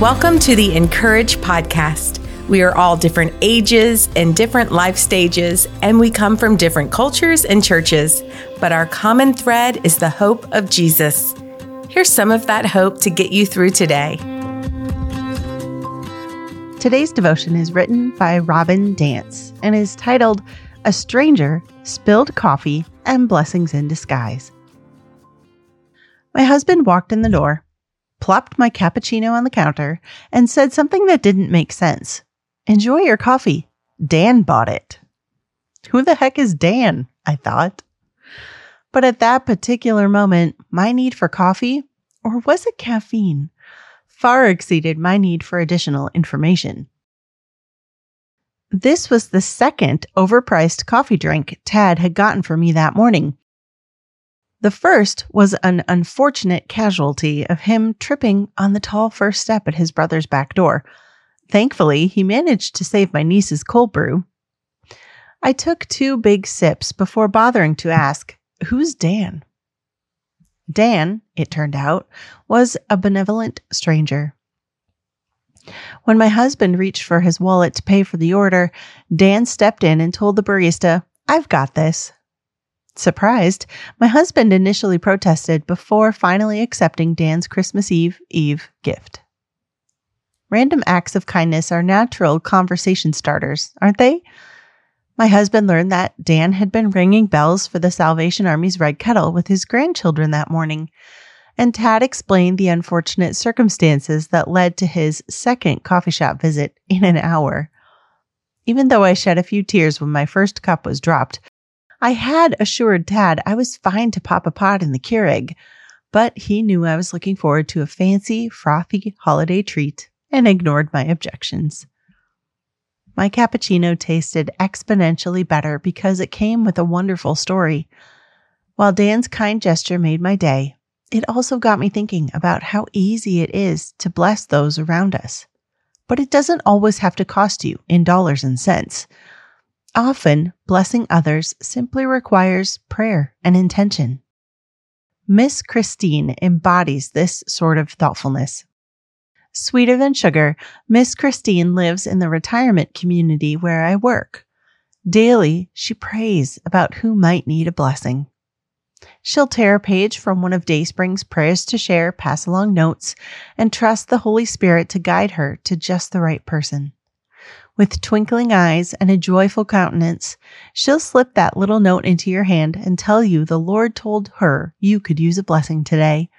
Welcome to the Encourage Podcast. We are all different ages and different life stages, and we come from different cultures and churches, but our common thread is the hope of Jesus. Here's some of that hope to get you through today. Today's devotion is written by Robin Dance and is titled A Stranger, Spilled Coffee, and Blessings in Disguise. My husband walked in the door plopped my cappuccino on the counter, and said something that didn't make sense. Enjoy your coffee. Dan bought it. Who the heck is Dan? I thought. But at that particular moment, my need for coffee, or was it caffeine, far exceeded my need for additional information. This was the second overpriced coffee drink Tad had gotten for me that morning, the first was an unfortunate casualty of him tripping on the tall first step at his brother's back door. Thankfully, he managed to save my niece's cold brew. I took two big sips before bothering to ask, Who's Dan? Dan, it turned out, was a benevolent stranger. When my husband reached for his wallet to pay for the order, Dan stepped in and told the barista, I've got this. Surprised, my husband initially protested before finally accepting Dan's Christmas Eve Eve gift. Random acts of kindness are natural conversation starters, aren't they? My husband learned that Dan had been ringing bells for the Salvation Army's Red Kettle with his grandchildren that morning, and Tad explained the unfortunate circumstances that led to his second coffee shop visit in an hour. Even though I shed a few tears when my first cup was dropped, I had assured Tad I was fine to pop a pod in the Keurig, but he knew I was looking forward to a fancy, frothy holiday treat and ignored my objections. My cappuccino tasted exponentially better because it came with a wonderful story. While Dan's kind gesture made my day, it also got me thinking about how easy it is to bless those around us. But it doesn't always have to cost you in dollars and cents. Often, blessing others simply requires prayer and intention. Miss Christine embodies this sort of thoughtfulness. Sweeter than sugar, Miss Christine lives in the retirement community where I work. Daily, she prays about who might need a blessing. She'll tear a page from one of Dayspring's prayers to share, pass along notes, and trust the Holy Spirit to guide her to just the right person. With twinkling eyes and a joyful countenance, she'll slip that little note into your hand and tell you the Lord told her you could use a blessing today.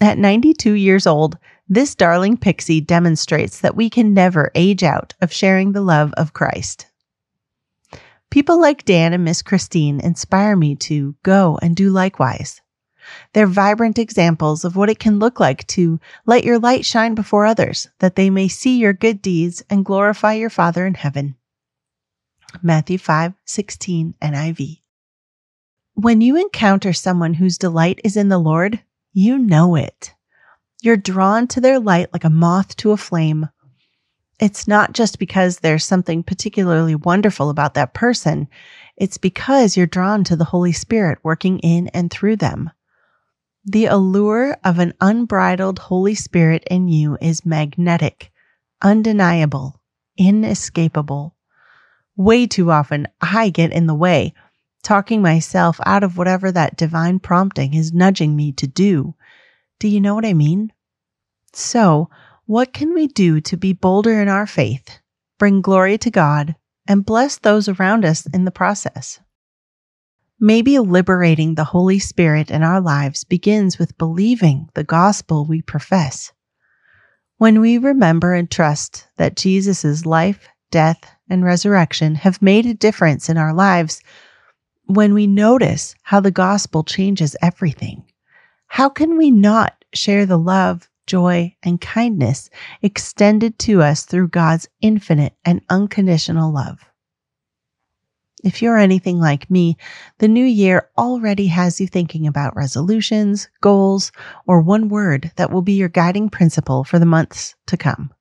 At 92 years old, this darling pixie demonstrates that we can never age out of sharing the love of Christ. People like Dan and Miss Christine inspire me to go and do likewise. They're vibrant examples of what it can look like to let your light shine before others, that they may see your good deeds and glorify your Father in heaven. Matthew 5 16 NIV. When you encounter someone whose delight is in the Lord, you know it. You're drawn to their light like a moth to a flame. It's not just because there's something particularly wonderful about that person. It's because you're drawn to the Holy Spirit working in and through them. The allure of an unbridled Holy Spirit in you is magnetic, undeniable, inescapable. Way too often, I get in the way, talking myself out of whatever that divine prompting is nudging me to do. Do you know what I mean? So, what can we do to be bolder in our faith, bring glory to God, and bless those around us in the process? Maybe liberating the Holy Spirit in our lives begins with believing the gospel we profess. When we remember and trust that Jesus' life, death, and resurrection have made a difference in our lives, when we notice how the gospel changes everything, how can we not share the love, joy, and kindness extended to us through God's infinite and unconditional love? If you're anything like me, the new year already has you thinking about resolutions, goals, or one word that will be your guiding principle for the months to come.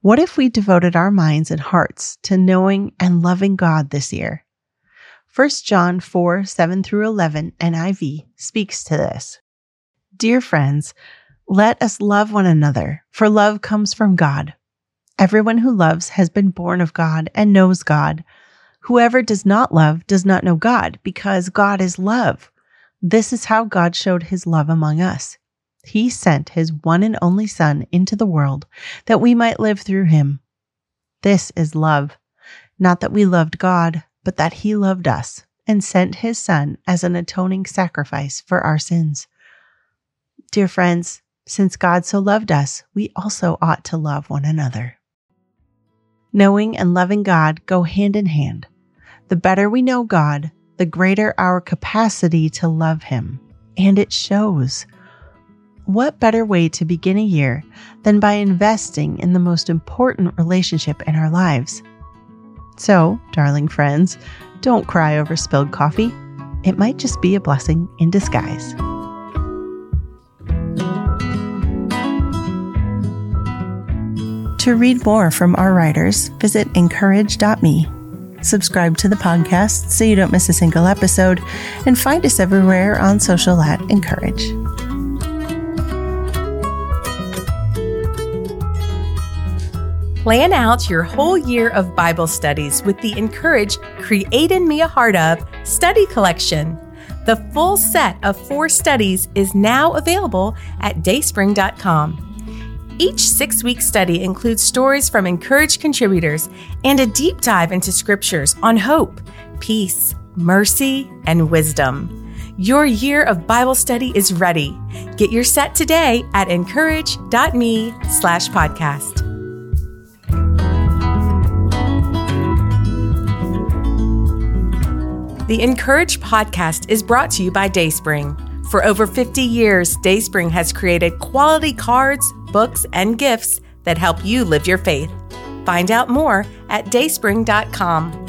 What if we devoted our minds and hearts to knowing and loving God this year? 1 John 4 7 through 11 NIV speaks to this. Dear friends, Let us love one another, for love comes from God. Everyone who loves has been born of God and knows God. Whoever does not love does not know God, because God is love. This is how God showed his love among us. He sent his one and only Son into the world that we might live through him. This is love. Not that we loved God, but that he loved us and sent his Son as an atoning sacrifice for our sins. Dear friends, since God so loved us, we also ought to love one another. Knowing and loving God go hand in hand. The better we know God, the greater our capacity to love Him. And it shows. What better way to begin a year than by investing in the most important relationship in our lives? So, darling friends, don't cry over spilled coffee. It might just be a blessing in disguise. To read more from our writers, visit incourage.me. Subscribe to the podcast so you don't miss a single episode, and find us everywhere on social at Encourage. Plan out your whole year of Bible studies with the Encourage Create in Me a Heart of study collection. The full set of four studies is now available at dayspring.com. Each six week study includes stories from Encourage contributors and a deep dive into scriptures on hope, peace, mercy, and wisdom. Your year of Bible study is ready. Get your set today at incourage.me slash podcast. The Encourage podcast is brought to you by Dayspring. For over 50 years, Dayspring has created quality cards, books, and gifts that help you live your faith. Find out more at dayspring.com.